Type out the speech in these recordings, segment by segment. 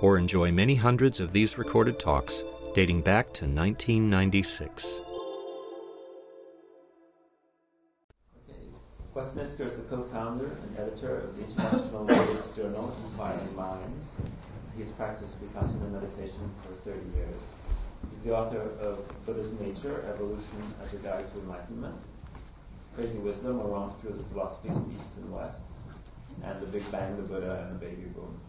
or enjoy many hundreds of these recorded talks dating back to 1996. Okay, Wes Nisker is the co-founder and editor of the international Buddhist journal Inquiring Minds. He's practiced Vipassana meditation for 30 years. He's the author of Buddha's Nature, Evolution as a Guide to Enlightenment, Crazy Wisdom, a romp through the philosophies of East and West, and The Big Bang, the Buddha, and the Baby Boom.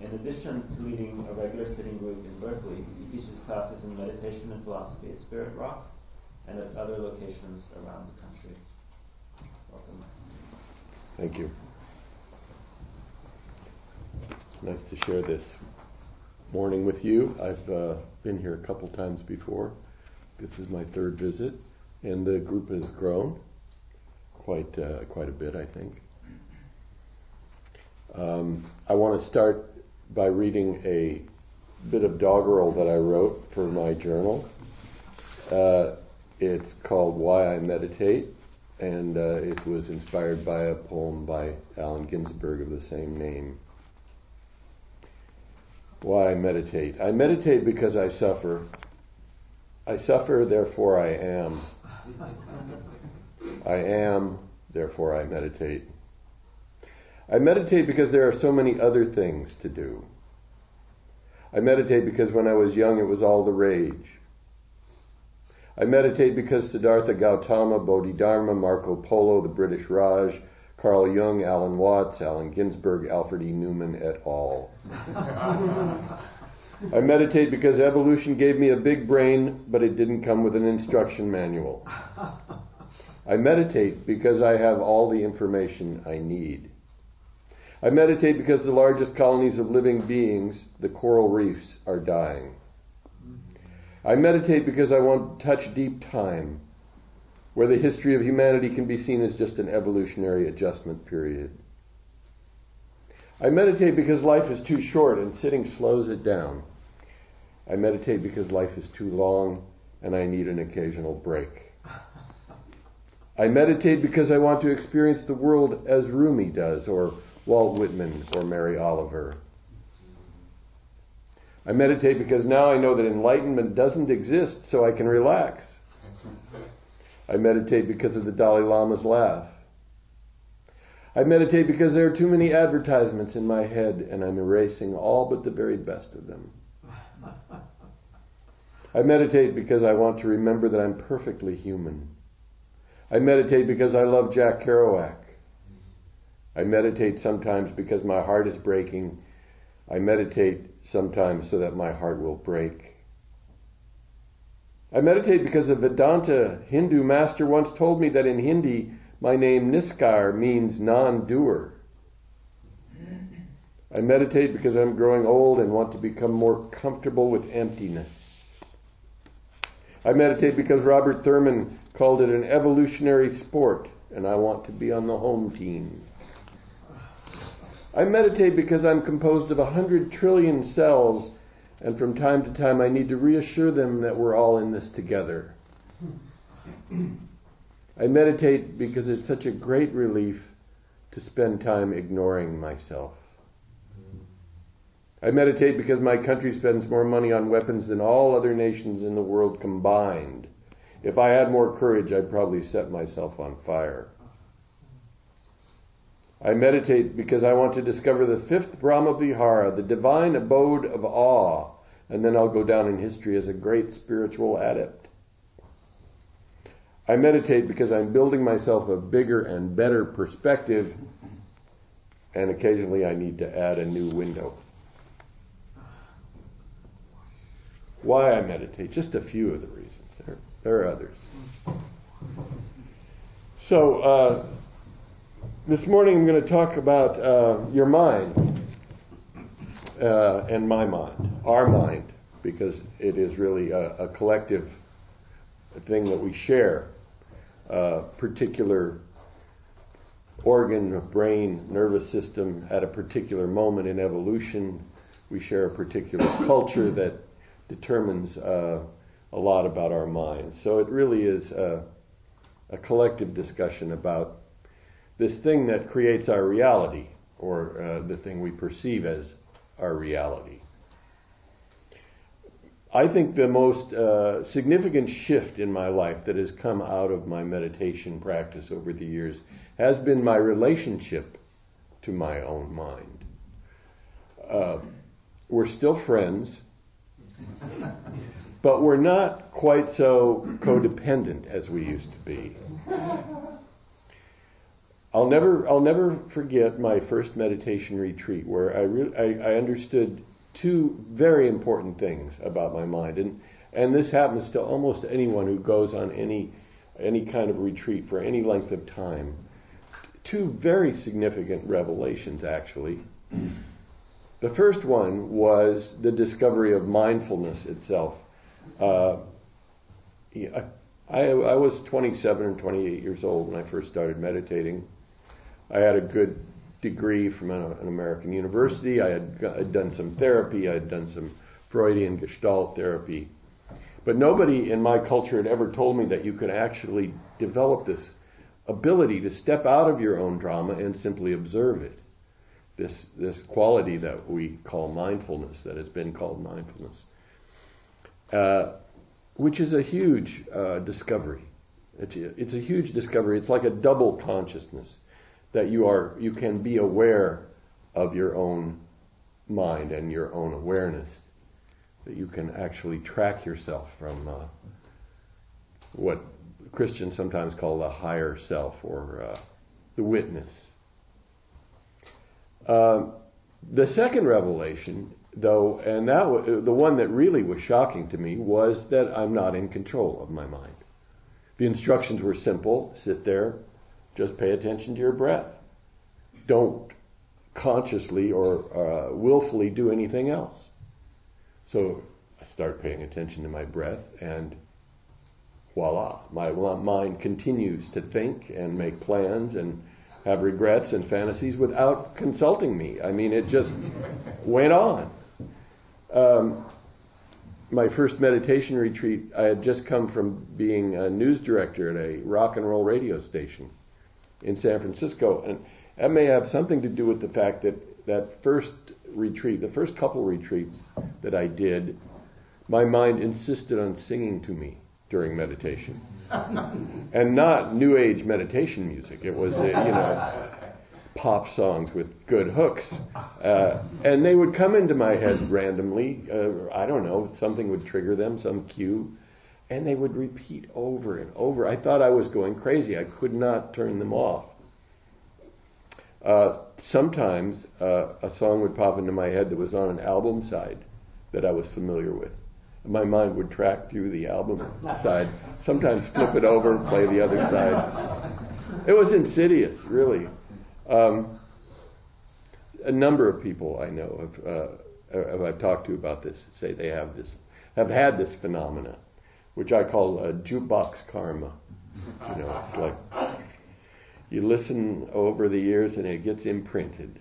In addition to leading a regular sitting group in Berkeley, he teaches classes in meditation and philosophy at Spirit Rock and at other locations around the country. Welcome. Thank you. It's nice to share this morning with you. I've uh, been here a couple times before. This is my third visit, and the group has grown quite uh, quite a bit, I think. Um, I want to start by reading a bit of doggerel that I wrote for my journal. Uh, it's called Why I Meditate, and uh, it was inspired by a poem by Allen Ginsberg of the same name. Why I meditate. I meditate because I suffer. I suffer, therefore I am. I am, therefore I meditate. I meditate because there are so many other things to do. I meditate because when I was young it was all the rage. I meditate because Siddhartha Gautama, Bodhidharma, Marco Polo, the British Raj, Carl Jung, Alan Watts, Allen Ginsberg, Alfred E. Neuman, et al. I meditate because evolution gave me a big brain, but it didn't come with an instruction manual. I meditate because I have all the information I need. I meditate because the largest colonies of living beings, the coral reefs, are dying. I meditate because I want to touch deep time, where the history of humanity can be seen as just an evolutionary adjustment period. I meditate because life is too short and sitting slows it down. I meditate because life is too long and I need an occasional break. I meditate because I want to experience the world as Rumi does, or Walt Whitman or Mary Oliver. I meditate because now I know that enlightenment doesn't exist, so I can relax. I meditate because of the Dalai Lama's laugh. I meditate because there are too many advertisements in my head and I'm erasing all but the very best of them. I meditate because I want to remember that I'm perfectly human. I meditate because I love Jack Kerouac. I meditate sometimes because my heart is breaking. I meditate sometimes so that my heart will break. I meditate because a Vedanta Hindu master once told me that in Hindi my name Nisker means non-doer. I meditate because I'm growing old and want to become more comfortable with emptiness. I meditate because Robert Thurman called it an evolutionary sport and I want to be on the home team. I meditate because I'm composed of a hundred trillion cells, and from time to time I need to reassure them that we're all in this together. I meditate because it's such a great relief to spend time ignoring myself. I meditate because my country spends more money on weapons than all other nations in the world combined. If I had more courage, I'd probably set myself on fire. I meditate because I want to discover the fifth Brahma Vihara, the divine abode of awe, and then I'll go down in history as a great spiritual adept. I meditate because I'm building myself a bigger and better perspective, and occasionally I need to add a new window. Why I meditate, just a few of the reasons. There, there are others. So, uh, this morning I'm going to talk about uh, your mind uh, and my mind, our mind. because it is really a, a collective thing that we share. A particular organ, brain, nervous system at a particular moment in evolution. We share a particular culture that determines uh, a lot about our minds. So it really is a, a, collective discussion about this thing that creates our reality, or uh, the thing we perceive as our reality. I think the most uh, significant shift in my life that has come out of my meditation practice over the years has been my relationship to my own mind. Uh, we're still friends, but we're not quite so codependent as we used to be. I'll never, I'll never forget my first meditation retreat where I, re- I, I understood two very important things about my mind, and and this happens to almost anyone who goes on any any kind of retreat for any length of time. Two very significant revelations, actually. The first one was the discovery of mindfulness itself. Uh, I, I was 27 or 28 years old when I first started meditating. I had a good degree from an, an American university. I had, had done some therapy. I had done some Freudian Gestalt therapy. But nobody in my culture had ever told me that you could actually develop this ability to step out of your own drama and simply observe it. This, this quality that we call mindfulness, that has been called mindfulness, uh, which is a huge uh, discovery. It's a, it's a huge discovery. It's like a double consciousness that you are you can be aware of your own mind and your own awareness that you can actually track yourself from uh, what Christians sometimes call the higher self or uh, the witness. Uh, the second revelation, though, and that w- the one that really was shocking to me was that I'm not in control of my mind. The instructions were simple: sit there, just pay attention to your breath. Don't consciously or uh, willfully do anything else. So I start paying attention to my breath, and voila, my mind continues to think and make plans and have regrets and fantasies without consulting me. I mean, it just went on. Um, my first meditation retreat, I had just come from being a news director at a rock and roll radio station in San Francisco. And that may have something to do with the fact that that first retreat, the first couple retreats that I did, my mind insisted on singing to me during meditation. and not new age meditation music. It was, uh, you know, pop songs with good hooks. Uh, and they would come into my head randomly. Uh, I don't know, something would trigger them, some cue and they would repeat over and over. I thought I was going crazy. I could not turn them off. Uh, sometimes uh, a song would pop into my head that was on an album side that I was familiar with. My mind would track through the album side, sometimes flip it over, play the other side. It was insidious, really. Um, a number of people I know have, uh, I've talked to about this say they have this, have had this phenomenon which I call a jukebox karma. You know, it's like you listen over the years and it gets imprinted,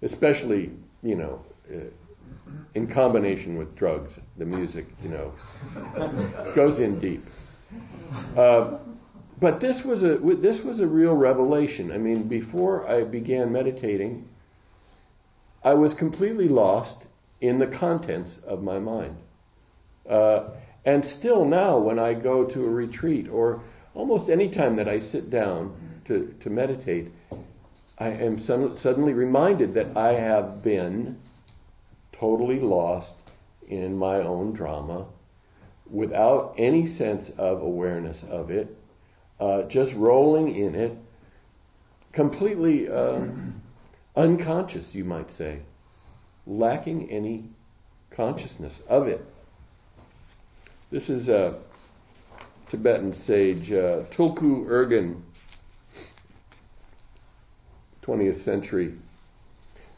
especially you know, uh, in combination with drugs. The music, you know, goes in deep. Uh, but this was a this was a real revelation. I mean, before I began meditating, I was completely lost in the contents of my mind. Uh, and still now, when I go to a retreat or almost any time that I sit down to, to meditate, I am suddenly reminded that I have been totally lost in my own drama without any sense of awareness of it, uh, just rolling in it, completely um, unconscious, you might say, lacking any consciousness of it. This is a Tibetan sage, uh, Tulku Urgyen, 20th century.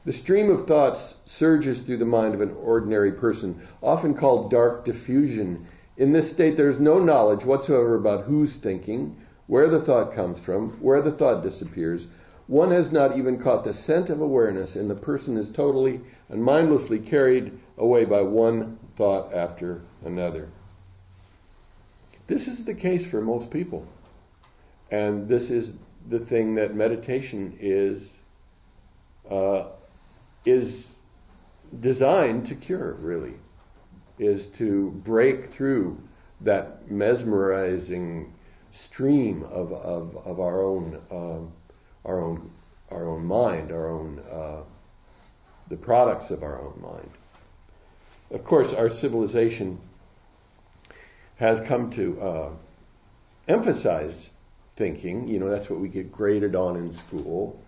The stream of thoughts surges through the mind of an ordinary person, often called dark diffusion. In this state, there is no knowledge whatsoever about who's thinking, where the thought comes from, where the thought disappears. One has not even caught the scent of awareness, and the person is totally and mindlessly carried away by one thought after another. This is the case for most people. And this is the thing that meditation is uh, is designed to cure, really, is to break through that mesmerizing stream of, of, of our own uh, our own our own mind, our own uh, the products of our own mind. Of course, our civilization has come to uh, emphasize thinking. You know, that's what we get graded on in school.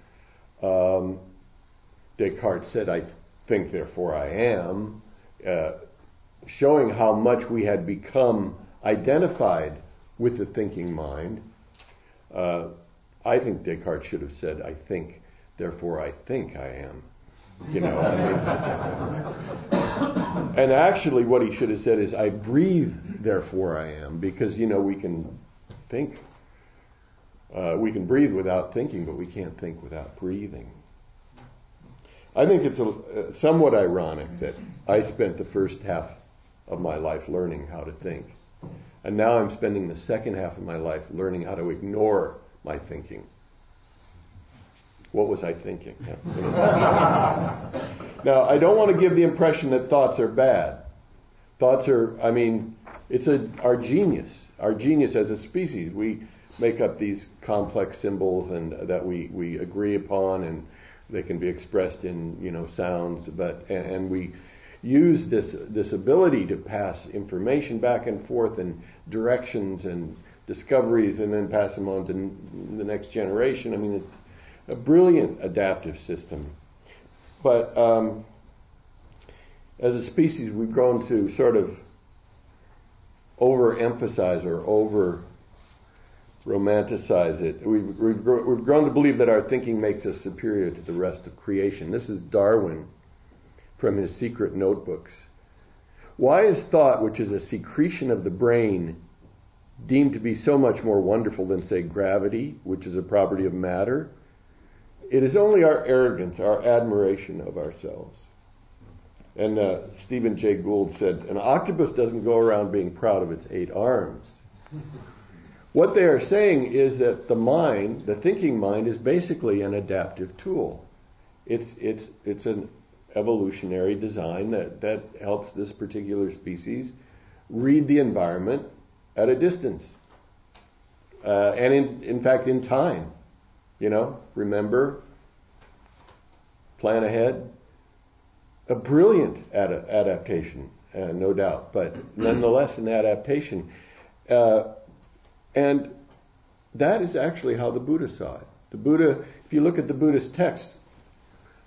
Um, Descartes said, I think, therefore I am, uh, showing how much we had become identified with the thinking mind. Uh, I think Descartes should have said, I think, therefore I think I am. You know, I mean, and actually, what he should have said is, I breathe, therefore I am, because, you know, we can think. Uh, we can breathe without thinking, but we can't think without breathing. I think it's a, uh, somewhat ironic that I spent the first half of my life learning how to think. And now I'm spending the second half of my life learning how to ignore my thinking. What was I thinking? now, I don't want to give the impression that thoughts are bad. Thoughts are, I mean, it's a, our genius, our genius as a species. We make up these complex symbols and that we, we agree upon and they can be expressed in you know sounds, but and, and we use this this ability to pass information back and forth and directions and discoveries, and then pass them on to the next generation. I mean, it's a brilliant adaptive system, but um, as a species, we've grown to sort of overemphasize or over romanticize it. We've, we've, we've grown to believe that our thinking makes us superior to the rest of creation. This is Darwin from his secret notebooks. Why is thought, which is a secretion of the brain, deemed to be so much more wonderful than, say, gravity, which is a property of matter? It is only our arrogance, our admiration of ourselves. And uh, Stephen Jay Gould said, An octopus doesn't go around being proud of its eight arms. What they are saying is that the mind, the thinking mind, is basically an adaptive tool. It's, it's, it's an evolutionary design that, that helps this particular species read the environment at a distance. Uh, and in, in fact, in time. You know, remember, plan ahead. A brilliant ad- adaptation, uh, no doubt, but nonetheless an adaptation. Uh, and that is actually how the Buddha saw it. The Buddha, if you look at the Buddhist texts,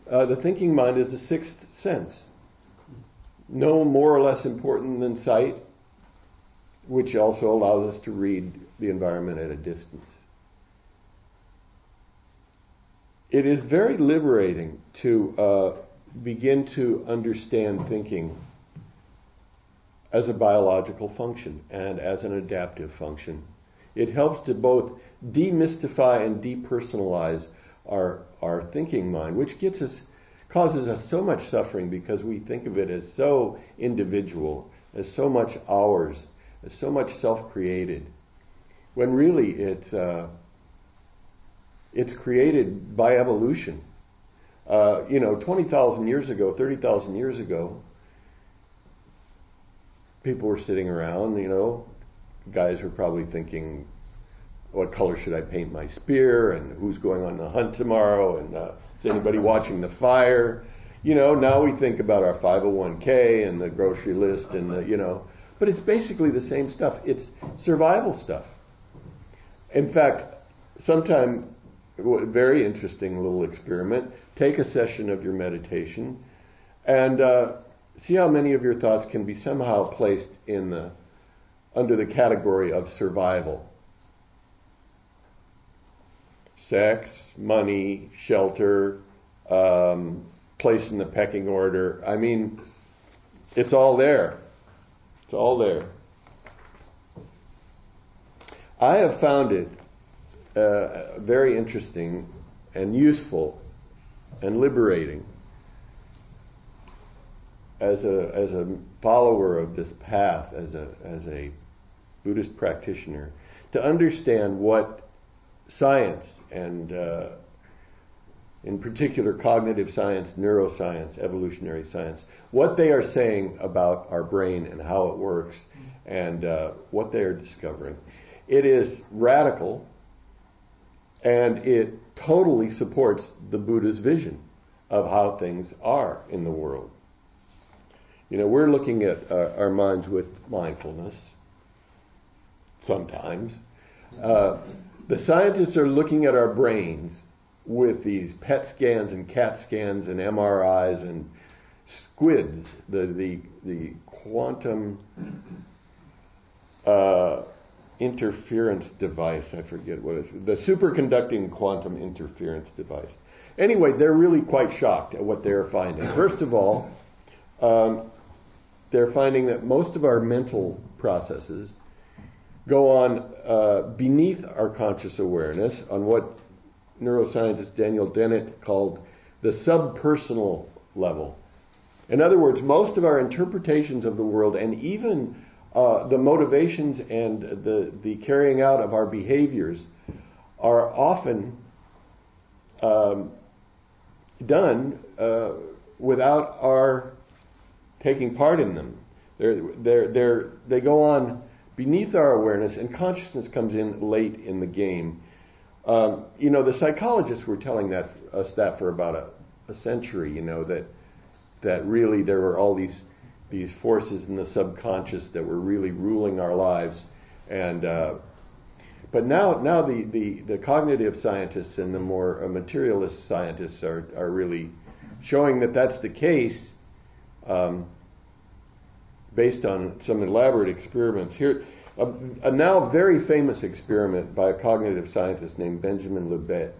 uh, the thinking mind is a sixth sense, no more or less important than sight, which also allows us to read the environment at a distance. It is very liberating to uh, begin to understand thinking as a biological function and as an adaptive function. It helps to both demystify and depersonalize our, our thinking mind, which gets us, causes us so much suffering because we think of it as so individual, as so much ours, as so much self-created, when really it's, uh, it's created by evolution. Uh, you know, 20,000 years ago, 30,000 years ago, people were sitting around, you know, guys were probably thinking, what color should I paint my spear, and who's going on the hunt tomorrow, and uh, is anybody watching the fire? You know, now we think about our 501k and the grocery list, and the, you know, but it's basically the same stuff. It's survival stuff. In fact, sometime very interesting little experiment. Take a session of your meditation and uh, see how many of your thoughts can be somehow placed in the under the category of survival. Sex, money, shelter, um, place in the pecking order. I mean, it's all there. It's all there. I have found it uh, very interesting and useful and liberating as a as a follower of this path, as a as a Buddhist practitioner, to understand what science and uh, in particular cognitive science, neuroscience, evolutionary science, what they are saying about our brain and how it works and uh, what they are discovering. It is radical and it totally supports the Buddha's vision of how things are in the world. You know, we're looking at uh, our minds with mindfulness sometimes. Uh, the scientists are looking at our brains with these PET scans and CAT scans and MRIs and SQUIDs, the the the quantum uh, interference device. I forget what it's the superconducting quantum interference device. Anyway, they're really quite shocked at what they're finding. First of all, um, they're finding that most of our mental processes go on uh, beneath our conscious awareness on what neuroscientist Daniel Dennett called the subpersonal level. In other words, most of our interpretations of the world and even uh, the motivations and the, the carrying out of our behaviors are often um, done uh, without our taking part in them. They're, they're, they're, they go on beneath our awareness, and consciousness comes in late in the game. Um, you know, the psychologists were telling that, us that for about a, a century. You know that that really there were all these these forces in the subconscious that were really ruling our lives, and uh, but now now the, the, the cognitive scientists and the more uh, materialist scientists are are really showing that that's the case. Um, based on some elaborate experiments. Here, a, a, now very famous experiment by a cognitive scientist named Benjamin Libet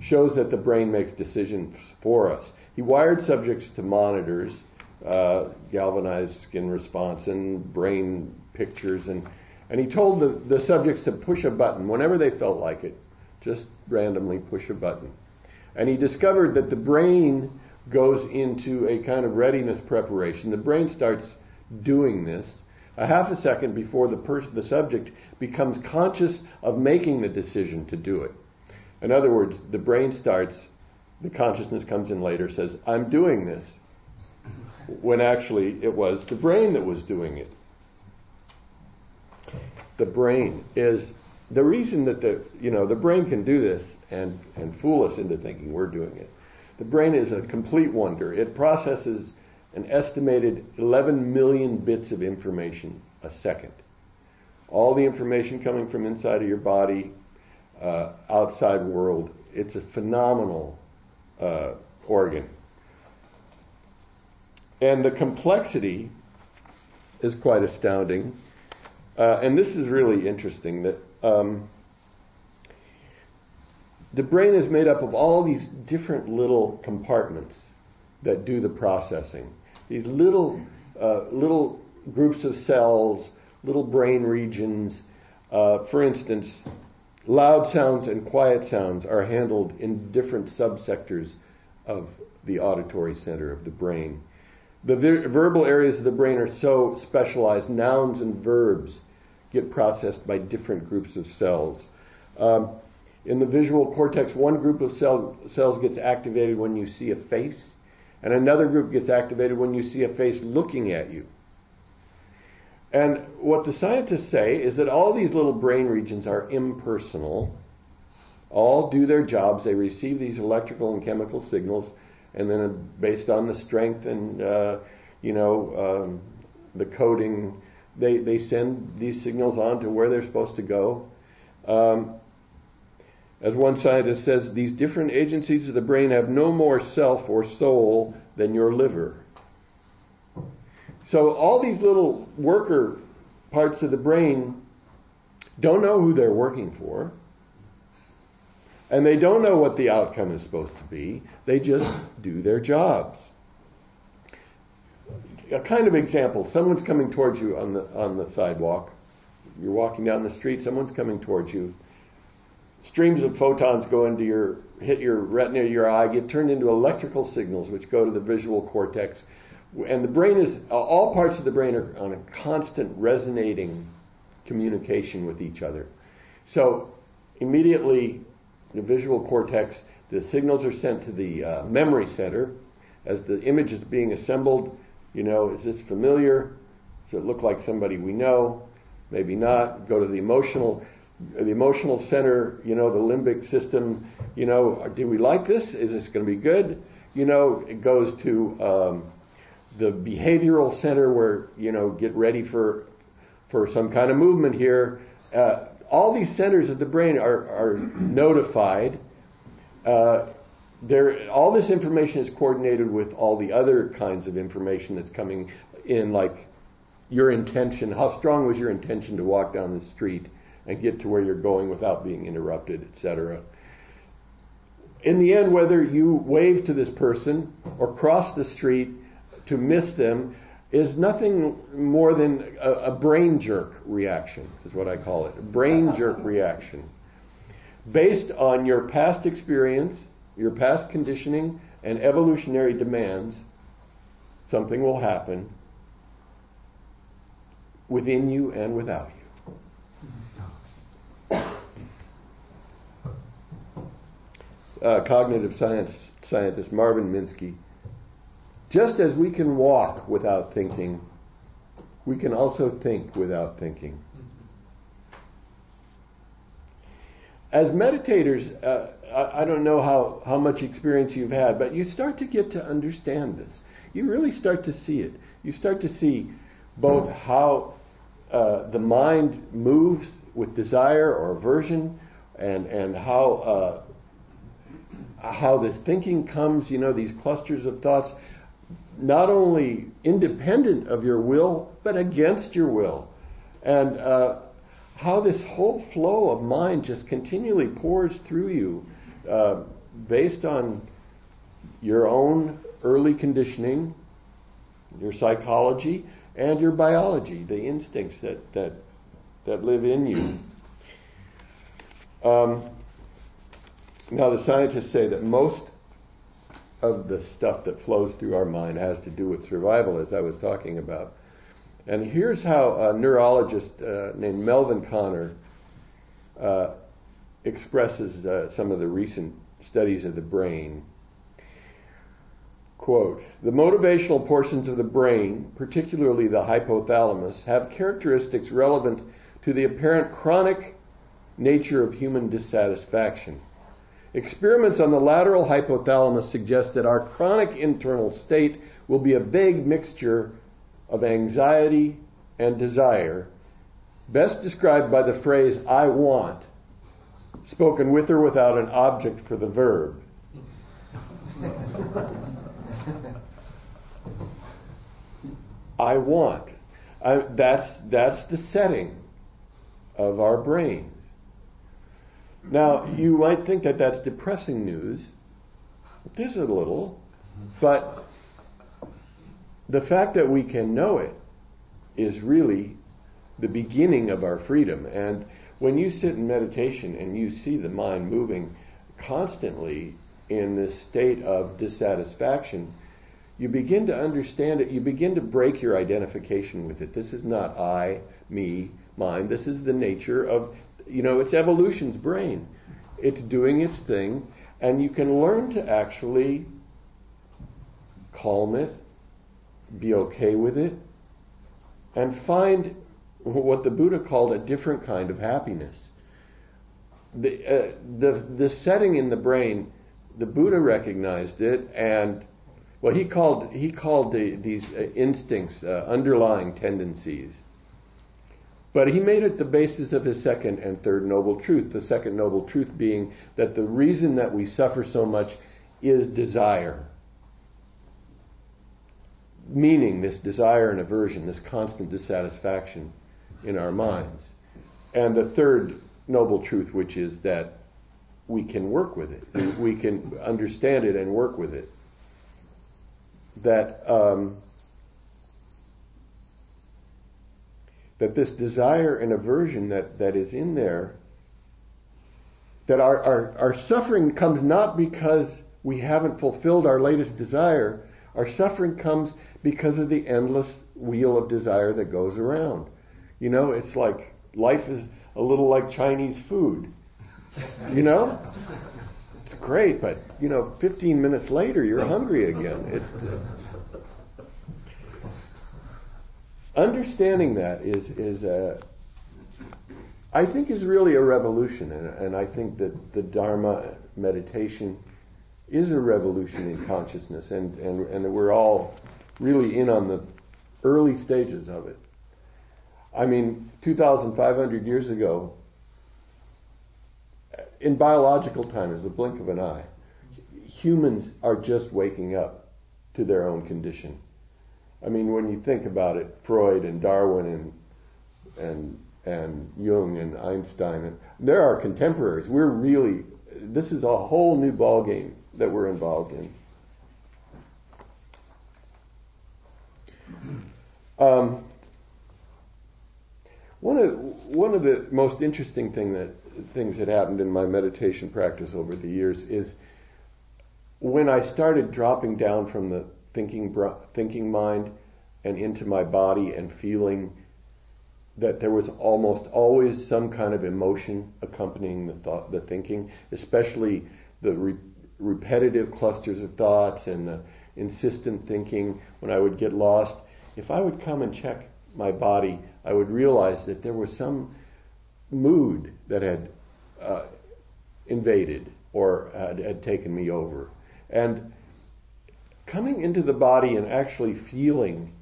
shows that the brain makes decisions for us. He wired subjects to monitors, uh, galvanized skin response, and brain pictures, and, and he told the, the subjects to push a button whenever they felt like it, just randomly push a button. And he discovered that the brain goes into a kind of readiness preparation. The brain starts doing this a half a second before the person, the subject becomes conscious of making the decision to do it. In other words, the brain starts, the consciousness comes in later, says, I'm doing this, when actually it was the brain that was doing it. The brain is the reason that the you know the brain can do this and and fool us into thinking we're doing it the brain is a complete wonder. It processes an estimated 11 million bits of information a second. All the information coming from inside of your body, uh, outside world. It's a phenomenal uh, organ. And the complexity is quite astounding. Uh, and this is really interesting that um, the brain is made up of all these different little compartments that do the processing. These little uh, little groups of cells, little brain regions. Uh, for instance, loud sounds and quiet sounds are handled in different subsectors of the auditory center of the brain. The ver- verbal areas of the brain are so specialized. Nouns and verbs get processed by different groups of cells. Um, in the visual cortex, one group of cell, cells gets activated when you see a face, and another group gets activated when you see a face looking at you. And what the scientists say is that all these little brain regions are impersonal, all do their jobs. They receive these electrical and chemical signals, and then based on the strength and uh, you know um, the coding, they they send these signals on to where they're supposed to go. Um, as one scientist says, these different agencies of the brain have no more self or soul than your liver. So all these little worker parts of the brain don't know who they're working for. And they don't know what the outcome is supposed to be. They just do their jobs. A kind of example, someone's coming towards you on the, on the sidewalk. You're walking down the street, someone's coming towards you. Streams of photons go into your, hit your retina, your eye, get turned into electrical signals which go to the visual cortex. And the brain is, all parts of the brain are on a constant resonating communication with each other. So immediately, the visual cortex, the signals are sent to the uh, memory center as the image is being assembled. You know, is this familiar? Does it look like somebody we know? Maybe not. Go to the emotional, the emotional center. You know, the limbic system. You know, do we like this? Is this going to be good? You know, it goes to um, the behavioral center where you know get ready for for some kind of movement here. Uh, all these centers of the brain are, are notified. Uh, there, all this information is coordinated with all the other kinds of information that's coming in, like your intention. How strong was your intention to walk down the street and get to where you're going without being interrupted, etc. In the end, whether you wave to this person or cross the street to miss them is nothing more than a, a brain jerk reaction, is what I call it. A brain jerk reaction. Based on your past experience, your past conditioning, and evolutionary demands, something will happen within you and without you. Uh, cognitive scientist, scientist Marvin Minsky just as we can walk without thinking, we can also think without thinking. As meditators, uh, I, I, don't know how, how much experience you've had, but you start to get to understand this. You really start to see it. You start to see both how uh, the mind moves with desire or aversion, and and how uh, how this thinking comes. You know, these clusters of thoughts not only independent of your will, but against your will. And uh, how this whole flow of mind just continually pours through you uh, based on your own early conditioning, your psychology, and your biology, the instincts that, that, that live in you. Um, now, the scientists say that most of the stuff that flows through our mind has to do with survival, as I was talking about. And here's how a neurologist uh, named Melvin Konner uh, expresses uh, some of the recent studies of the brain. Quote, the motivational portions of the brain, particularly the hypothalamus, have characteristics relevant to the apparent chronic nature of human dissatisfaction. Experiments on the lateral hypothalamus suggest that our chronic internal state will be a vague mixture of anxiety and desire, best described by the phrase I want, spoken with or without an object for the verb. I want. I, that's, that's the setting of our brain. Now, you might think that that's depressing news. It is a little, but the fact that we can know it is really the beginning of our freedom. And when you sit in meditation and you see the mind moving constantly in this state of dissatisfaction, you begin to understand it. You begin to break your identification with it. This is not I, me, mine. This is the nature of you know, it's evolution's brain. It's doing its thing, and you can learn to actually calm it, be okay with it, and find what the Buddha called a different kind of happiness. The, uh, the, the setting in the brain, the Buddha recognized it, and well, he called he called the, these uh, instincts uh, underlying tendencies. But he made it the basis of his second and third noble truth. The second noble truth being that the reason that we suffer so much is desire. Meaning, this desire and aversion, this constant dissatisfaction in our minds. And the third noble truth, which is that we can work with it. We can understand it and work with it. That um, that this desire and aversion that, that is in there, that our, our, our suffering comes not because we haven't fulfilled our latest desire, our suffering comes because of the endless wheel of desire that goes around. You know, it's like life is a little like Chinese food. You know? It's great, but you know, 15 minutes later you're hungry again. It's understanding that is is a I think is really a revolution, and, and I think that the Dharma meditation is a revolution in consciousness, and, and, and that we're all really in on the early stages of it. I mean, 2,500 years ago, in biological time, as a blink of an eye, humans are just waking up to their own condition. I mean, when you think about it, Freud and Darwin and and and Jung and Einstein, and there are contemporaries. We're really this is a whole new ballgame that we're involved in. Um, one of one of the most interesting thing that things that happened in my meditation practice over the years is when I started dropping down from the thinking thinking mind and into my body and feeling that there was almost always some kind of emotion accompanying the thought, the thinking, especially the re- repetitive clusters of thoughts and the insistent thinking. When I would get lost, if I would come and check my body, I would realize that there was some mood that had uh, invaded or had, had taken me over, and coming into the body and actually feeling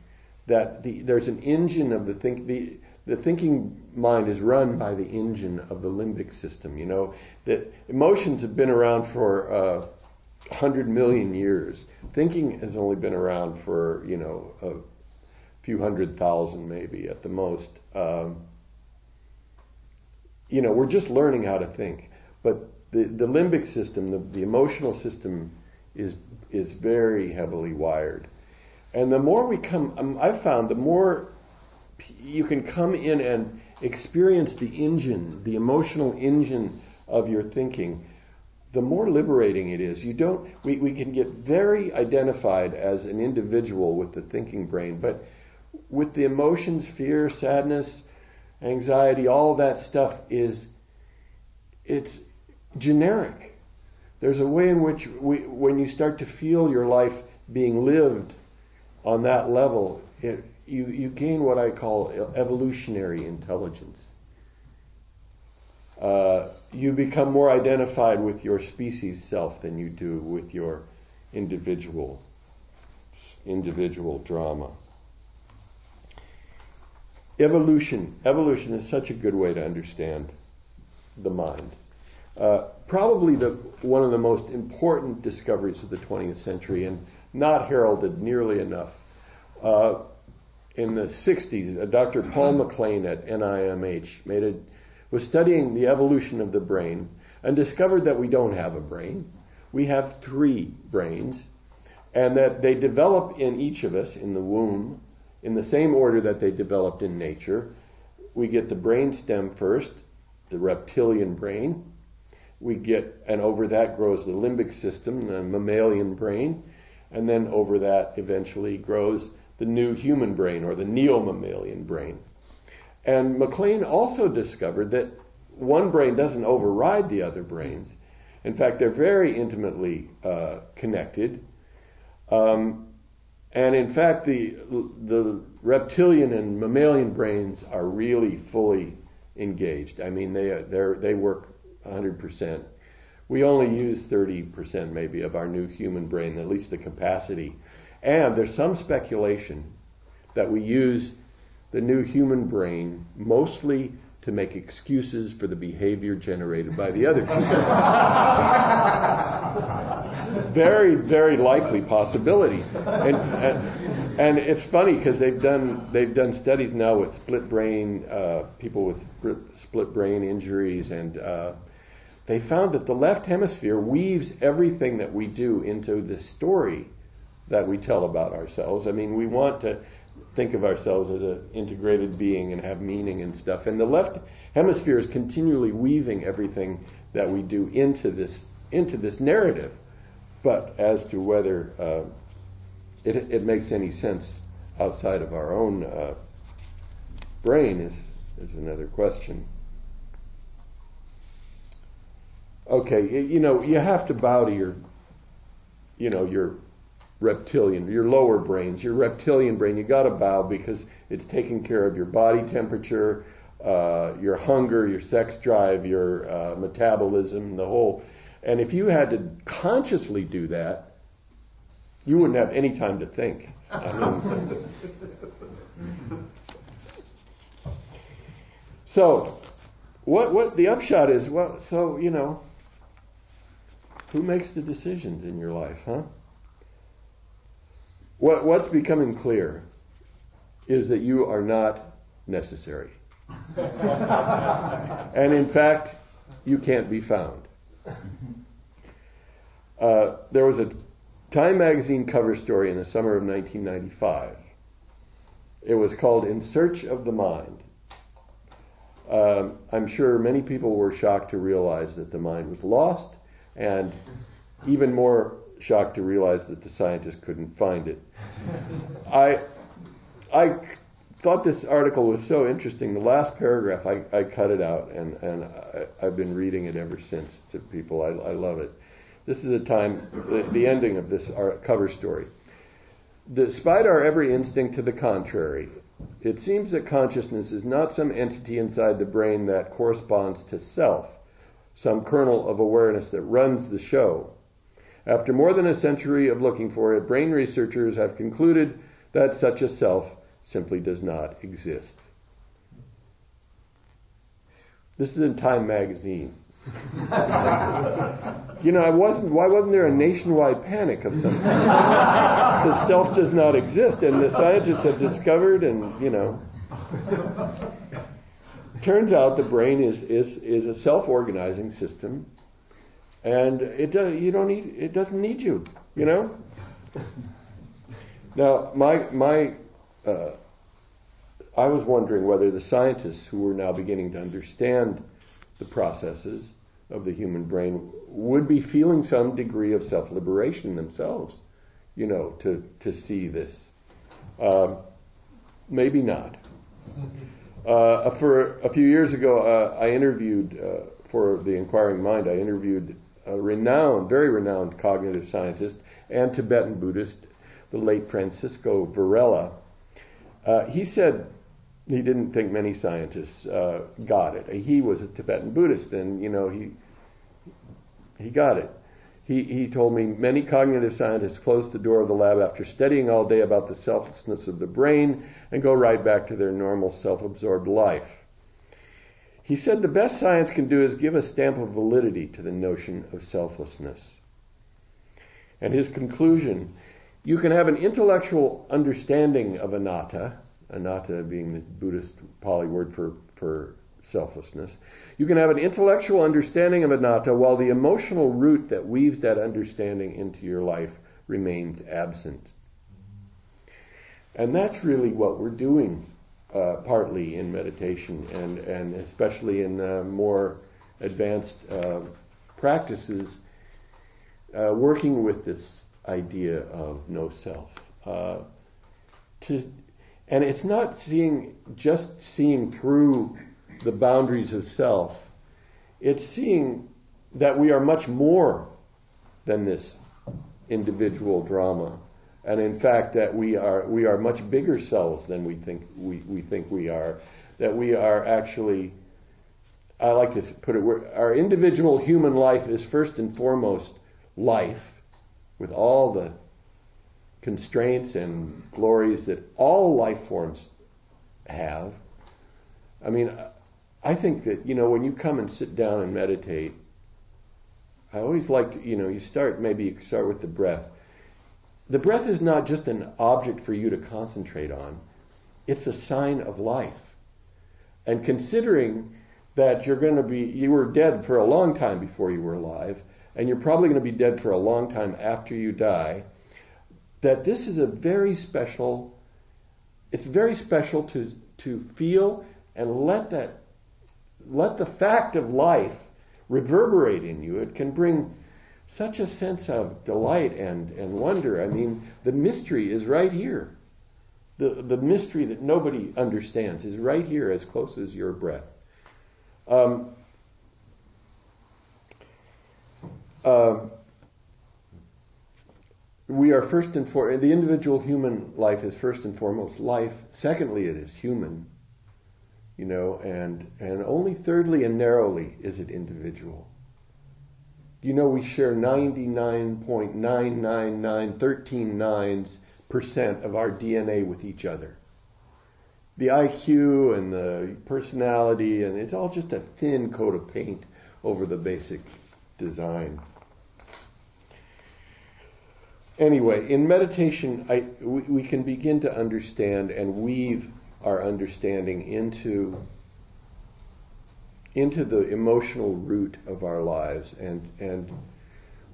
that the, there's an engine of the think the the thinking mind is run by the engine of the limbic system. You know that emotions have been around for uh, hundred million years. Thinking has only been around for you know a few hundred thousand maybe at the most. Um, you know we're just learning how to think, but the, the limbic system, the, the emotional system, is is very heavily wired. And the more we come, um, I've found the more you can come in and experience the engine, the emotional engine of your thinking, the more liberating it is. You don't, we, we can get very identified as an individual with the thinking brain, but with the emotions, fear, sadness, anxiety, all that stuff is, it's generic. There's a way in which we, when you start to feel your life being lived on that level, it, you, you gain what I call evolutionary intelligence. Uh, you become more identified with your species self than you do with your individual individual drama. Evolution. Evolution is such a good way to understand the mind. Uh, probably the, one of the most important discoveries of the 20th century, and not heralded nearly enough. Uh, in the 60s, uh, Dr. Paul MacLean at NIMH made a, was studying the evolution of the brain and discovered that we don't have a brain. We have three brains, and that they develop in each of us in the womb in the same order that they developed in nature. We get the brain stem first, the reptilian brain. We get, and over that grows the limbic system, the mammalian brain and then over that eventually grows the new human brain or the neo-mammalian brain. And MacLean also discovered that one brain doesn't override the other brains. In fact, they're very intimately uh, connected. Um, and in fact, the the reptilian and mammalian brains are really fully engaged. I mean, they they work 100 percent we only use 30% maybe of our new human brain, at least the capacity. And there's some speculation that we use the new human brain mostly to make excuses for the behavior generated by the other two. very, very likely possibility. And, and, and it's funny because they've done they've done studies now with split brain uh, people with split brain injuries and uh, they found that the left hemisphere weaves everything that we do into the story that we tell about ourselves. I mean, we want to think of ourselves as an integrated being and have meaning and stuff. And the left hemisphere is continually weaving everything that we do into this into this narrative. But as to whether uh, it, it, makes any sense outside of our own uh, brain is is another question. Okay, you know, you have to bow to your, you know, your reptilian, your lower brains, your reptilian brain. You got to bow because it's taking care of your body temperature, uh, your hunger, your sex drive, your uh, metabolism, the whole. And if you had to consciously do that, you wouldn't have any time to think. I mean, so, what what the upshot is? Well, so you know, who makes the decisions in your life, huh? What, what's becoming clear is that you are not necessary. and in fact, you can't be found. Uh, there was a Time magazine cover story in the summer of 1995. It was called In Search of the Mind. Um, I'm sure many people were shocked to realize that the mind was lost and even more shocked to realize that the scientists couldn't find it. I, I thought this article was so interesting. The last paragraph, I, I cut it out, and, and I, have been reading it ever since to people. I, I love it. This is a time, the, the ending of this cover story. Despite our every instinct to the contrary, it seems that consciousness is not some entity inside the brain that corresponds to self some kernel of awareness that runs the show. After more than a century of looking for it, brain researchers have concluded that such a self simply does not exist. This is in Time magazine. you know, I wasn't. Why wasn't there a nationwide panic of some kind? the self does not exist, and the scientists have discovered, and you know, turns out the brain is, is, is a self-organizing system, and it does, you don't need, it doesn't need you, you know? now, my, my, uh, I was wondering whether the scientists who were now beginning to understand the processes of the human brain would be feeling some degree of self-liberation themselves, you know, to, to see this. Uh, maybe not. Uh, for a few years ago, uh, I interviewed uh, for the Inquiring Mind. I interviewed a renowned, very renowned cognitive scientist and Tibetan Buddhist, the late Francisco Varela. Uh, he said he didn't think many scientists uh, got it. He was a Tibetan Buddhist, and you know he he got it. He, he told me many cognitive scientists close the door of the lab after studying all day about the selflessness of the brain and go right back to their normal self absorbed life. He said the best science can do is give a stamp of validity to the notion of selflessness. And his conclusion you can have an intellectual understanding of anatta, anatta being the Buddhist Pali word for, for selflessness, you can have an intellectual understanding of anatta while the emotional root that weaves that understanding into your life remains absent. And that's really what we're doing uh, partly in meditation and, and especially in uh, more advanced uh, practices, uh, working with this idea of no self. Uh, to, and it's not seeing, just seeing through the boundaries of self. It's seeing that we are much more than this individual drama. And in fact, that we are, we are much bigger selves than we think we, we think we are. That we are actually, I like to put it, our individual human life is first and foremost life with all the constraints and glories that all life forms have. I mean, I think that, you know, when you come and sit down and meditate, I always like to, you know, you start, maybe you start with the breath. The breath is not just an object for you to concentrate on, it's a sign of life. And considering that you're going to be, you were dead for a long time before you were alive, and you're probably going to be dead for a long time after you die, that this is a very special, it's very special to, to feel and let that, let the fact of life reverberate in you. It can bring such a sense of delight and, and wonder. I mean, the mystery is right here. The, the mystery that nobody understands is right here as close as your breath. Um, uh, we are first and foremost, the individual human life is first and foremost life. Secondly, it is human, you know, and, and only thirdly and narrowly is it individual. You know, we share 99.99913 percent of our DNA with each other. The IQ and the personality, and it's all just a thin coat of paint over the basic design. Anyway, in meditation, I, we, we can begin to understand and weave our understanding into into the emotional root of our lives and and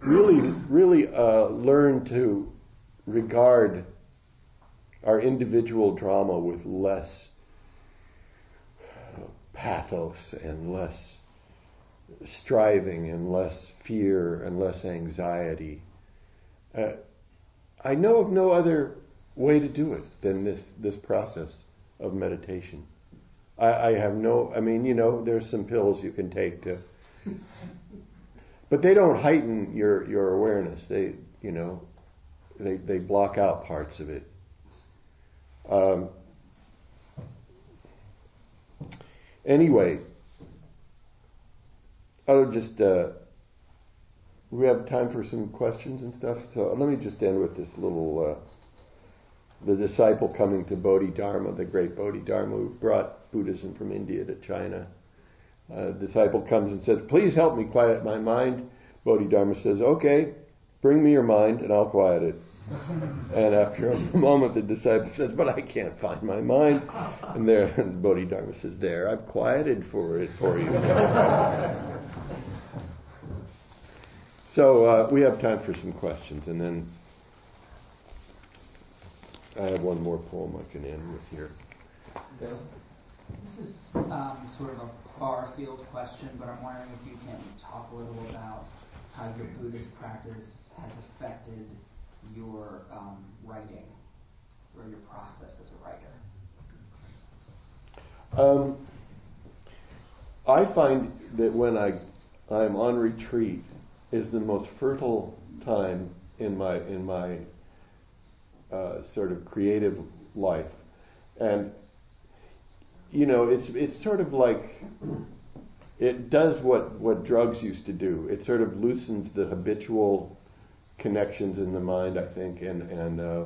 really really uh, learn to regard our individual drama with less pathos and less striving and less fear and less anxiety. Uh, I know of no other way to do it than this, this process of meditation. I, I have no, I mean, you know, there's some pills you can take to, but they don't heighten your, your awareness. They, you know, they, they block out parts of it. Um, anyway, I'll just, uh, we have time for some questions and stuff. So let me just end with this little, uh, the disciple coming to Bodhidharma, the great Bodhidharma who brought Buddhism from India to China. A disciple comes and says, please help me quiet my mind. Bodhidharma says, okay, bring me your mind and I'll quiet it. and after a moment, the disciple says, "But I can't find my mind." And there, and Bodhidharma says, "There, I've quieted for it for you." so uh, we have time for some questions, and then I have one more poem I can end with here. This is um, sort of a far field question, but I'm wondering if you can talk a little about how your Buddhist practice has affected your um, writing or your process as a writer? Um, I find that when I I'm on retreat is the most fertile time in my in my uh, sort of creative life, and you know it's it's sort of like it does what what drugs used to do. It sort of loosens the habitual connections in the mind, I think, and and uh,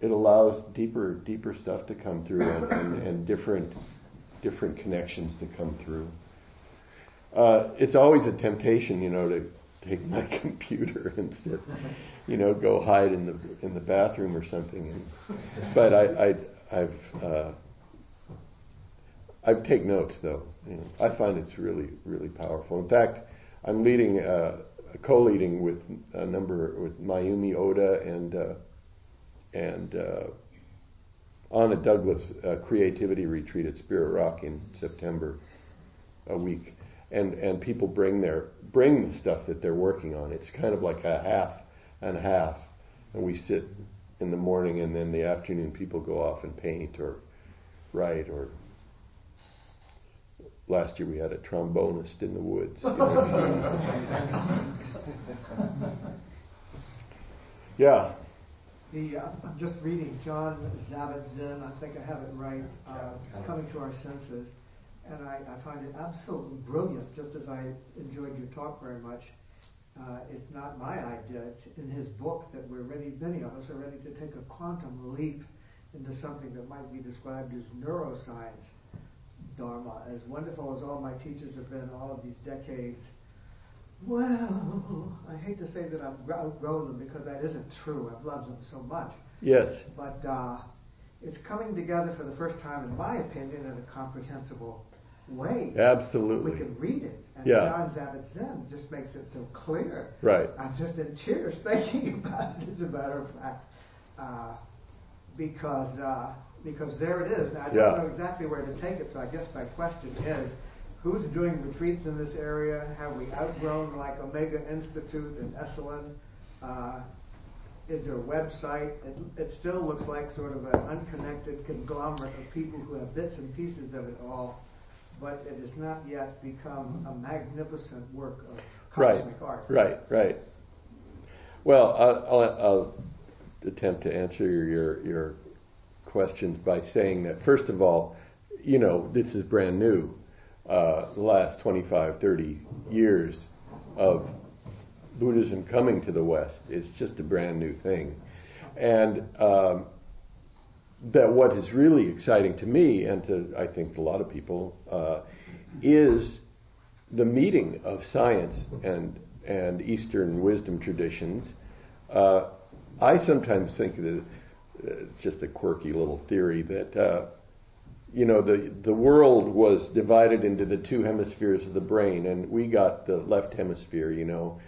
it allows deeper deeper stuff to come through and, and, and different different connections to come through. Uh, it's always a temptation, you know, to take my computer and sit, you know, go hide in the in the bathroom or something. And, but I, I I've uh, I take notes though. You know, I find it's really really powerful. In fact, I'm leading. Uh, co-leading with a number with Mayumi Oda and uh, and uh, Anna Douglas uh, creativity retreat at Spirit Rock in September, a week, and and people bring their bring the stuff that they're working on. It's kind of like a half and half, and we sit in the morning and then the afternoon people go off and paint or write or last year we had a trombonist in the woods. yeah. The, uh, I'm just reading Jon Kabat-Zinn, I think I have it right, uh, Coming to Our Senses, and I, I, find it absolutely brilliant, just as I enjoyed your talk very much. Uh, it's not my idea. It's in his book that we're ready, many of us are ready to take a quantum leap into something that might be described as neuroscience Dharma. As wonderful as all my teachers have been all of these decades, well, I hate to say that I've outgrown them because that isn't true. I've loved them so much. Yes. But uh, it's coming together for the first time, in my opinion, in a comprehensible way. Absolutely. We can read it. And Yeah. John Zabit-Zen just makes it so clear. Right. I'm just in tears thinking about it, as a matter of fact, uh, because uh, because there it is. Now, I don't know exactly where to take it, so I guess my question is, who's doing retreats in this area? Have we outgrown like Omega Institute and Esalen? Uh, is there a website? It, it still looks like sort of an unconnected conglomerate of people who have bits and pieces of it all, but it has not yet become a magnificent work of Right. cosmic art. Right, right. Well, I'll, I'll, I'll attempt to answer your your questions by saying that first of all, you know, this is brand new. Uh, the last 25, 30 years of Buddhism coming to the West is just a brand new thing, and um, that what is really exciting to me and to I think a lot of people uh, is the meeting of science and and Eastern wisdom traditions. Uh, I sometimes think that it's just a quirky little theory that uh, you know the the world was divided into the two hemispheres of the brain, and we got the left hemisphere. You know,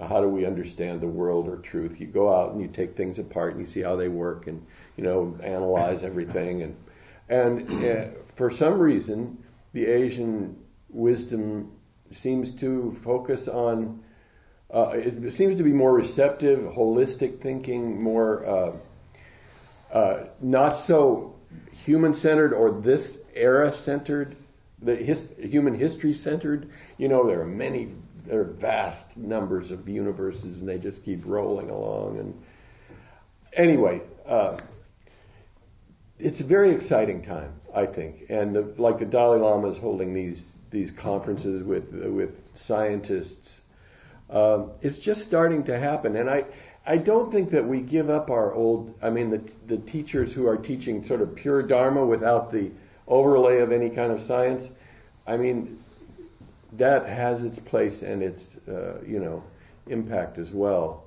how do we understand the world or truth? You go out and you take things apart and you see how they work, and you know analyze everything, and and uh, for some reason the Asian wisdom seems to focus on. Uh, it seems to be more receptive, holistic thinking, more uh, uh, not so human centered or this era centered, the his, human history centered. You know, there are many, there are vast numbers of universes, and they just keep rolling along. And anyway, uh, it's a very exciting time, I think. And the, like the Dalai Lama is holding these these conferences with with scientists. Um, it's just starting to happen, and I I don't think that we give up our old. I mean, the the teachers who are teaching sort of pure Dharma without the overlay of any kind of science. I mean, that has its place and its uh, you know impact as well.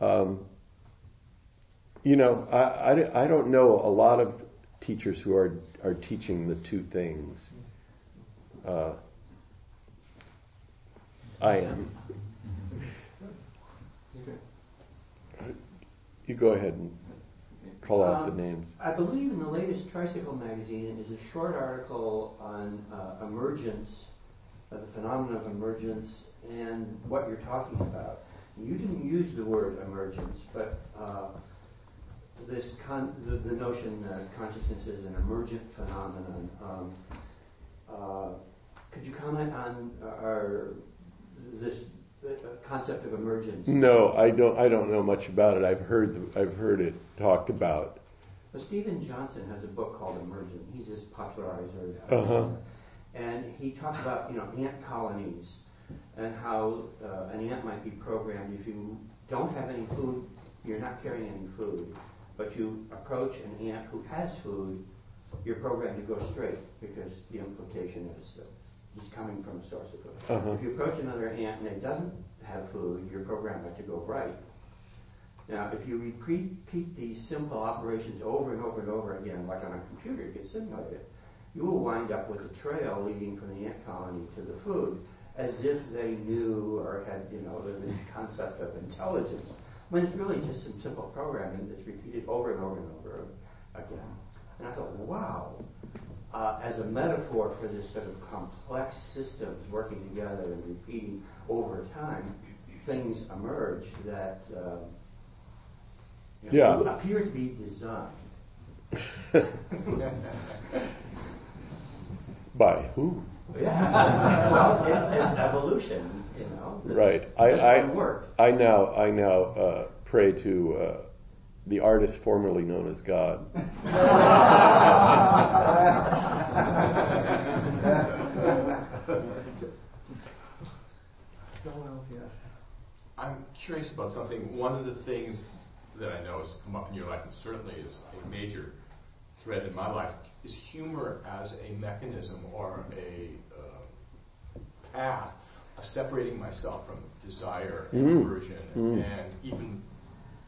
Um, you know, I, I, I don't know a lot of teachers who are are teaching the two things. Uh, I am. You go ahead and call out the Um, names. I believe in the latest Tricycle magazine is a short article on uh, emergence, uh, the phenomenon of emergence, and what you're talking about. You didn't use the word emergence, but uh, this con- the, the notion that consciousness is an emergent phenomenon. Um, uh, could you comment on uh, our, this uh, concept of emergence? No, I don't. I don't know much about it. I've heard. I've heard it talked about. Well, Steven Johnson has a book called Emergent. He's his popularizer. Uh-huh. And he talks about, you know, ant colonies and how uh, an ant might be programmed if you don't have any food, you're not carrying any food, but you approach an ant who has food, you're programmed to go straight because the implication is that he's coming from a source of food. Uh-huh. If you approach another ant and it doesn't have food, you're programmed to go right. Now, if you repeat, these simple operations over and over and over again, like on a computer, you can simulate it, you will wind up with a trail leading from the ant colony to the food, as if they knew or had, you know, this concept of intelligence, when it's really just some simple programming that's repeated over and over and over again. And I thought, wow, uh, as a metaphor for this sort of complex systems working together and repeating over time, things emerge that um, you know, Yeah. appear to be designed. By who? Yeah. well, it, it's evolution, you know. Right. I I, one. I now I now uh, pray to uh, the artist formerly known as God. Someone else, yes. I'm curious about something. One of the things that I know has come up in your life, and certainly is a major thread in my life, is humor as a mechanism or a uh, path of separating myself from desire and Mm. aversion Mm. and even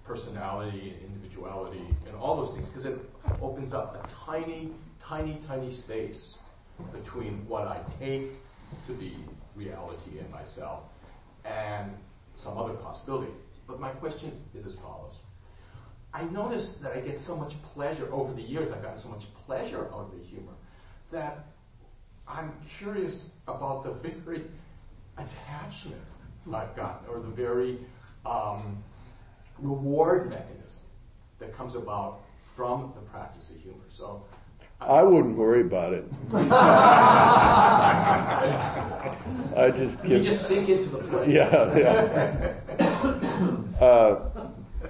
personality and individuality and all those things, because it opens up a tiny, tiny, tiny space between what I take to be reality in myself and some other possibility. But my question is as follows. I noticed that I get so much pleasure over the years, I've gotten so much pleasure out of the humor that I'm curious about the very attachment I've gotten, or the very um, reward mechanism that comes about from the practice of humor. So I wouldn't worry about it. I just you just sink into the play. Yeah, yeah. Uh,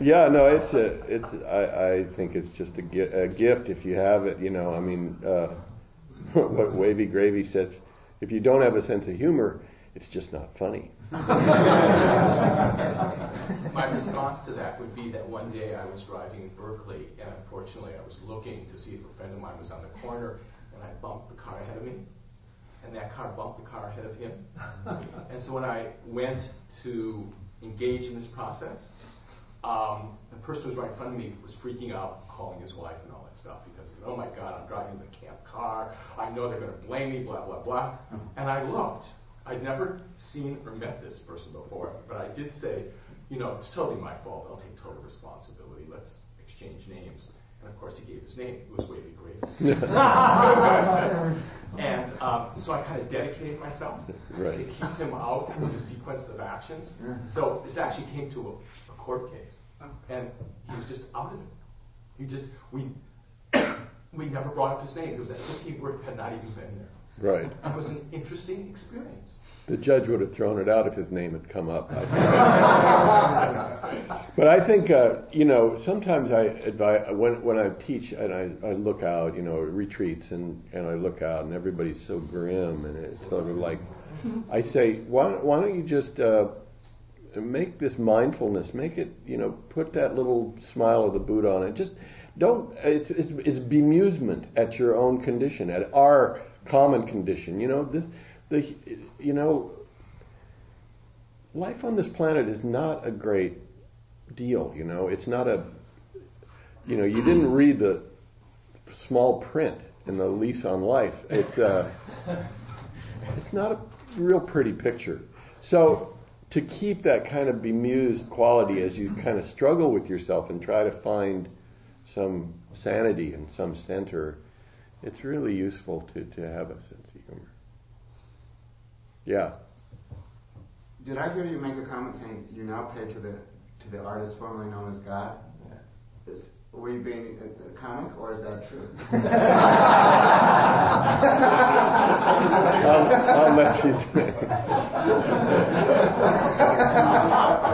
yeah, no, it's a, it's. I, I think it's just a, gi- a gift if you have it. You know, I mean, uh, what Wavy Gravy says: if you don't have a sense of humor, it's just not funny. My response to that would be that one day I was driving in Berkeley, and unfortunately I was looking to see if a friend of mine was on the corner, and I bumped the car ahead of me, and that car bumped the car ahead of him. and so when I went to engage in this process, the person who was right in front of me was freaking out, calling his wife and all that stuff because he said, "Oh my God, I'm driving the camp car. I know they're going to blame me, blah blah blah." And I looked. I'd never seen or met this person before, but I did say, you know, it's totally my fault. I'll take total responsibility. Let's exchange names. And of course, he gave his name. It was Wavy Gravy. and um, so I kind of dedicated myself Right. to keep him out of the sequence of actions. So this actually came to a, a court case, and he was just out of it. He just we we never brought up his name. It was as if he were, had not even been there. Right. It was an interesting experience. The judge would have thrown it out if his name had come up. I but I think uh, you know sometimes I advise when when I teach and I, I look out, you know, retreats and and I look out and everybody's so grim and it's sort of like I say, why why don't you just uh, make this mindfulness, make it, you know, put that little smile of the Buddha on it. Just don't. It's it's, it's bemusement at your own condition, at our common condition. You know this. The you know, life on this planet is not a great deal. You know, it's not a. You know, you didn't read the small print in the lease on life. It's uh, it's not a real pretty picture. So to keep that kind of bemused quality as you kind of struggle with yourself and try to find some sanity and some center, it's really useful to, to have a sense of humor. Yeah. Did I hear you make a comment saying you now pray to the to the artist formerly known as God? Is, were you being a, a comic, or is that true? I'll, I'll let you.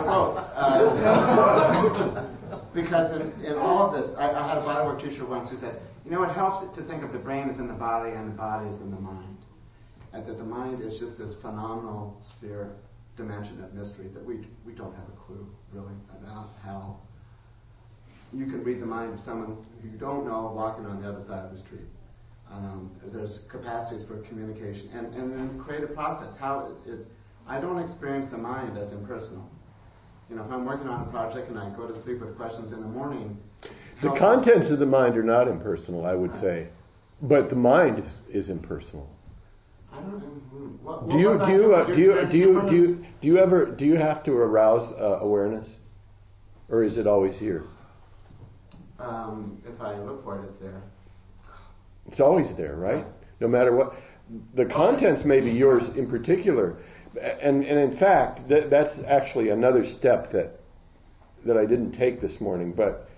Well, uh, because in, in all of this, I, I had a bodywork teacher once who said, you know, it helps to think of the brain as in the body and the body is in the mind. And that the mind is just this phenomenal sphere dimension of mystery that we, we don't have a clue, really, about how you can read the mind of someone who you don't know walking on the other side of the street. Um, there's capacities for communication and, and then a process. How it, it, I don't experience the mind as impersonal. You know, if I'm working on a project and I go to sleep with questions in the morning, The contents of the mind are not impersonal, I would say, but the mind is, is impersonal. I don't know. What, Do you do you uh, do you do you do you do you ever do you have to arouse uh, awareness, or is it always here? Um, if I look for it, it's there. It's always there, right? No matter what. The contents may be yours in particular, and and in fact, that, that's actually another step that that I didn't take this morning. But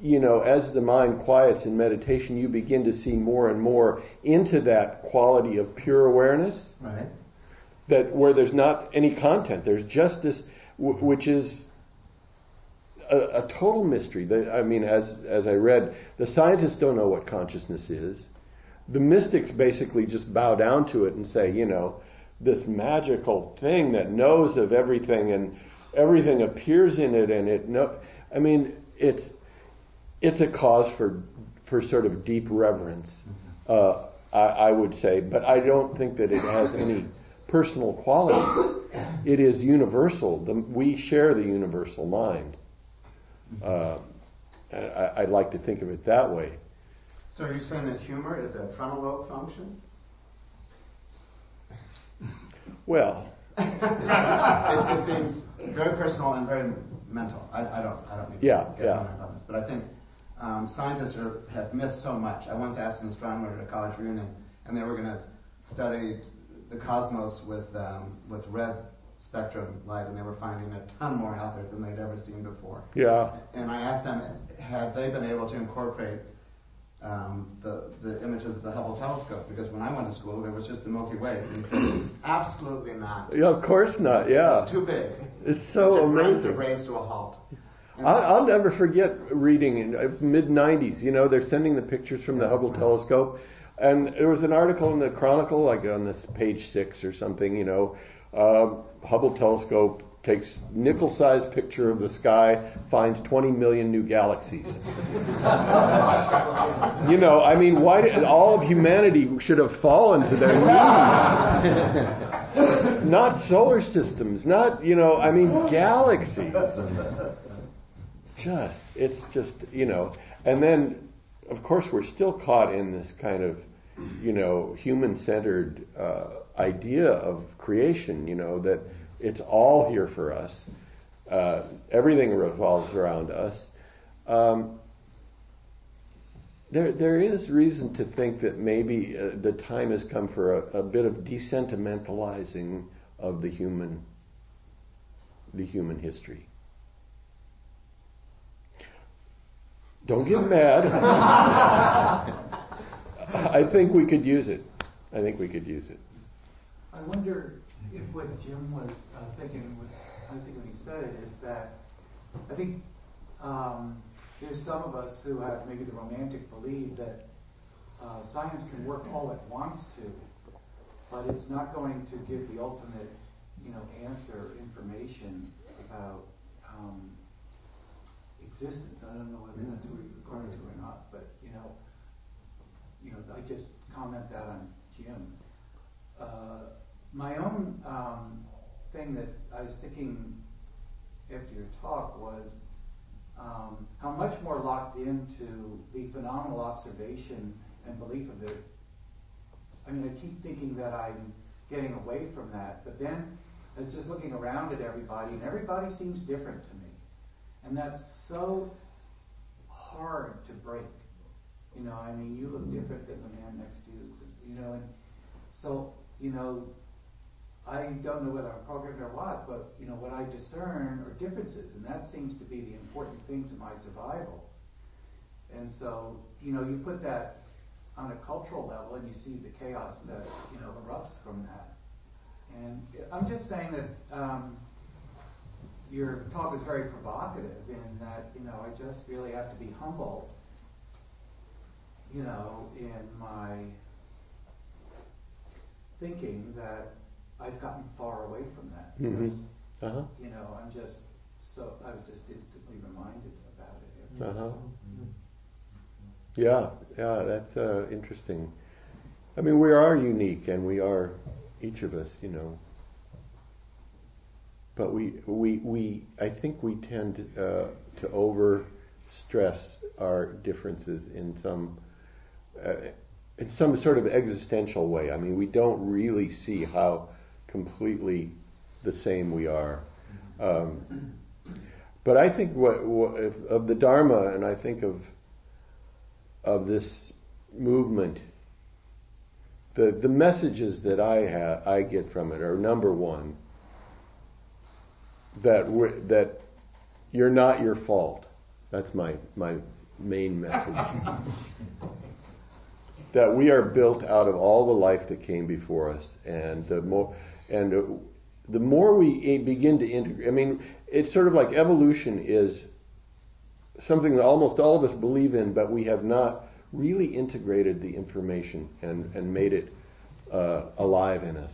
you know, as the mind quiets in meditation, you begin to see more and more into that quality of pure awareness. Right. That where there's not any content, there's just this, w- which is a, a total mystery. The, I mean, as as I read, the scientists don't know what consciousness is. The mystics basically just bow down to it and say, you know, this magical thing that knows of everything and everything appears in it, and it no. I mean, it's it's a cause for for sort of deep reverence, uh, I, I would say, but I don't think that it has any personal quality. It is universal. The, we share the universal mind. Uh, I, I'd like to think of it that way. So are you saying that humor is a frontal lobe function? Well, it, it seems very personal and very mental. I, I don't, I don't need to Yeah, get yeah. on this, but I think um, scientists are, have missed so much. I once asked an astronomer at a college reunion, and they were going to study the cosmos with um, with red spectrum light, and they were finding a ton more out there than they'd ever seen before. yeah, And I asked them, had they been able to incorporate um, the, the images of the Hubble telescope? Because when I went to school, there was just the Milky Way. And said, absolutely not. yeah. Of course not. Yeah, It's too big. it's so it brings the amazing. to a halt. And I'll, I'll never forget reading in it was mid '90s. You know, they're sending the pictures from the Hubble telescope, and there was an article in the Chronicle, like on this page six or something. You know, uh, Hubble telescope takes nickel-sized picture of the sky, finds 20 million new galaxies. you know, I mean, why did all of humanity should have fallen to their knees? not solar systems, not you know, I mean, galaxies just it's just you know and then of course we're still caught in this kind of you know human centered uh, idea of creation you know that it's all here for us uh, everything revolves around us um, there, there is reason to think that maybe uh, the time has come for a, a bit of desentimentalizing of the human, the human history. Don't get mad. I think we could use it. I think we could use it. I wonder if what Jim was uh, thinking, I think when he said it, is that I think um, there's some of us who have maybe the romantic belief that uh, science can work all it wants to, but it's not going to give the ultimate, you know, answer information about um, existence. I don't know whether that's what you're referring to or not, but you know, you know, I just comment that on Jim. Uh, my own um, thing that I was thinking after your talk was um, how much more locked into the phenomenal observation and belief of it. I mean, I keep thinking that I'm getting away from that, but then I was just looking around at everybody, and everybody seems different to me, and that's so hard to break. You know, I mean, you look different than the man next to you. You know, and so you know, I don't know whether I'm programmed or what, but you know, what I discern are differences, and that seems to be the important thing to my survival. And so, you know, you put that on a cultural level, and you see the chaos that you know erupts from that. And I'm just saying that um, your talk is very provocative in that you know I just really have to be humble, you know, in my thinking that I've gotten far away from that Mhm. Uh-huh. you know I'm just so I was just instantly reminded about it. Uh-huh. Yeah, yeah, that's uh, interesting. I mean, we are unique, and we are each of us, you know. But we, we, we, I think we tend uh, to over stress our differences in some, uh, in some sort of existential way. I mean, we don't really see how completely the same we are. Um, but I think what, what if, of the Dharma, and I think of of this movement, the the messages that I have, I get from it are number one that that you're not your fault. That's my my main message. that we are built out of all the life that came before us, and the more and uh, the more we begin to integrate. I mean, it's sort of like evolution is something that almost all of us believe in, but we have not really integrated the information and, and made it uh, alive in us,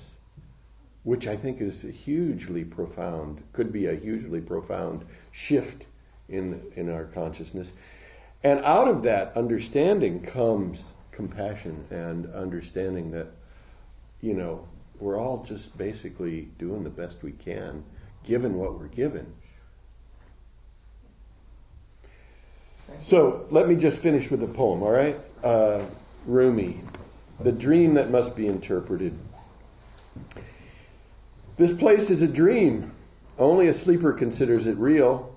which I think is hugely profound, could be a hugely profound shift in, in our consciousness. And out of that understanding comes compassion and understanding that, you know, we're all just basically doing the best we can given what we're given. So let me just finish with a poem, all right? Uh, Rumi, The Dream That Must Be Interpreted. This place is a dream. Only a sleeper considers it real.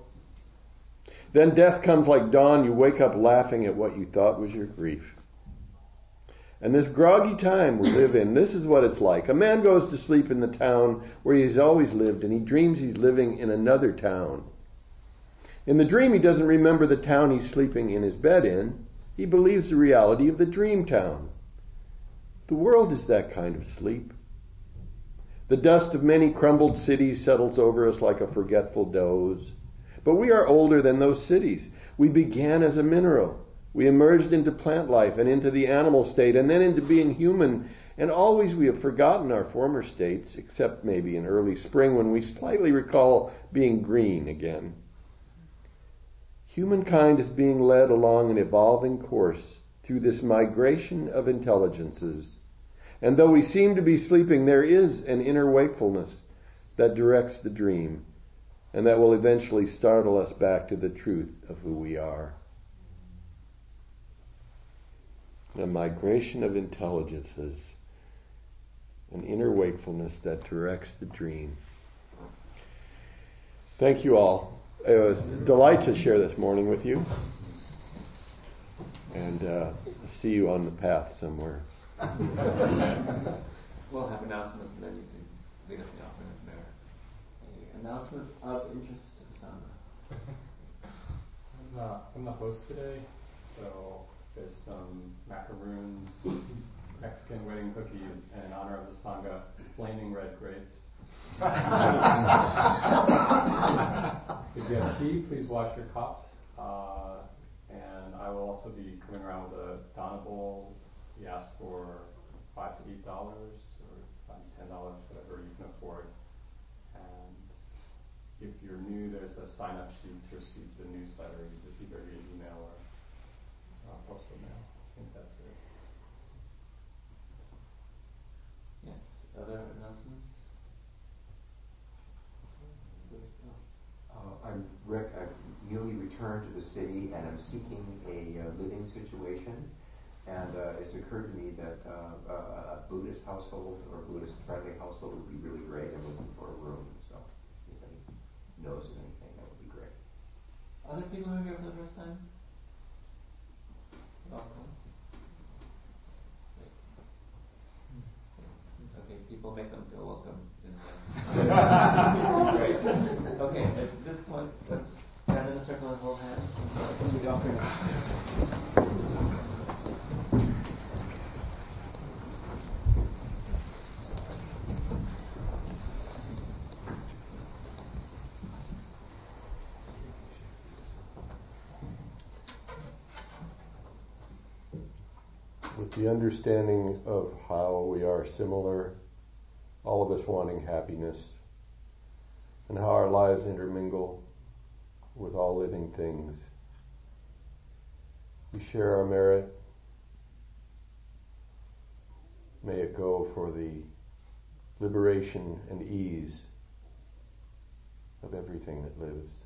Then death comes like dawn. You wake up laughing at what you thought was your grief. And this groggy time we live in, this is what it's like. A man goes to sleep in the town where he's always lived, and he dreams he's living in another town. In the dream, he doesn't remember the town he's sleeping in his bed in. He believes the reality of the dream town. The world is that kind of sleep. The dust of many crumbled cities settles over us like a forgetful doze. But we are older than those cities. We began as a mineral. We emerged into plant life and into the animal state and then into being human. And always we have forgotten our former states, except maybe in early spring when we slightly recall being green again. Humankind is being led along an evolving course through this migration of intelligences. And though we seem to be sleeping, there is an inner wakefulness that directs the dream and that will eventually startle us back to the truth of who we are. A migration of intelligences, an inner wakefulness that directs the dream. Thank you all. It was a delight to share this morning with you. And uh, see you on the path somewhere. we'll have announcements and then you can lead us in the offering from there. Any announcements of interest to Sandra? I'm, uh, I'm the host today, so there's some macaroons, Mexican wedding cookies, and in honor of the Sangha, flaming red grapes if you have tea, please wash your cups. Uh, and I will also be coming around with a Dana bowl. We ask for five to eight dollars or five to ten dollars, whatever you can afford. And if you're new, there's a sign-up sheet to receive the newsletter, You just either via email or uh, postal mail. I think that's it. Yes. Other announcements? Uh, I'm Rick. I've newly returned to the city and I'm seeking a uh, living situation. And uh, it's occurred to me that uh, a Buddhist household or Buddhist friendly household would be really great. I'm looking for a room. So if anybody knows of anything, that would be great. Other people who are here for the first time? Welcome. Okay, people make them feel welcome. okay, at this point, let's stand in a circle and hold hands. The understanding of how we are similar all of us wanting happiness, and how our lives intermingle with all living things. We share our merit. May it go for the liberation and ease of everything that lives.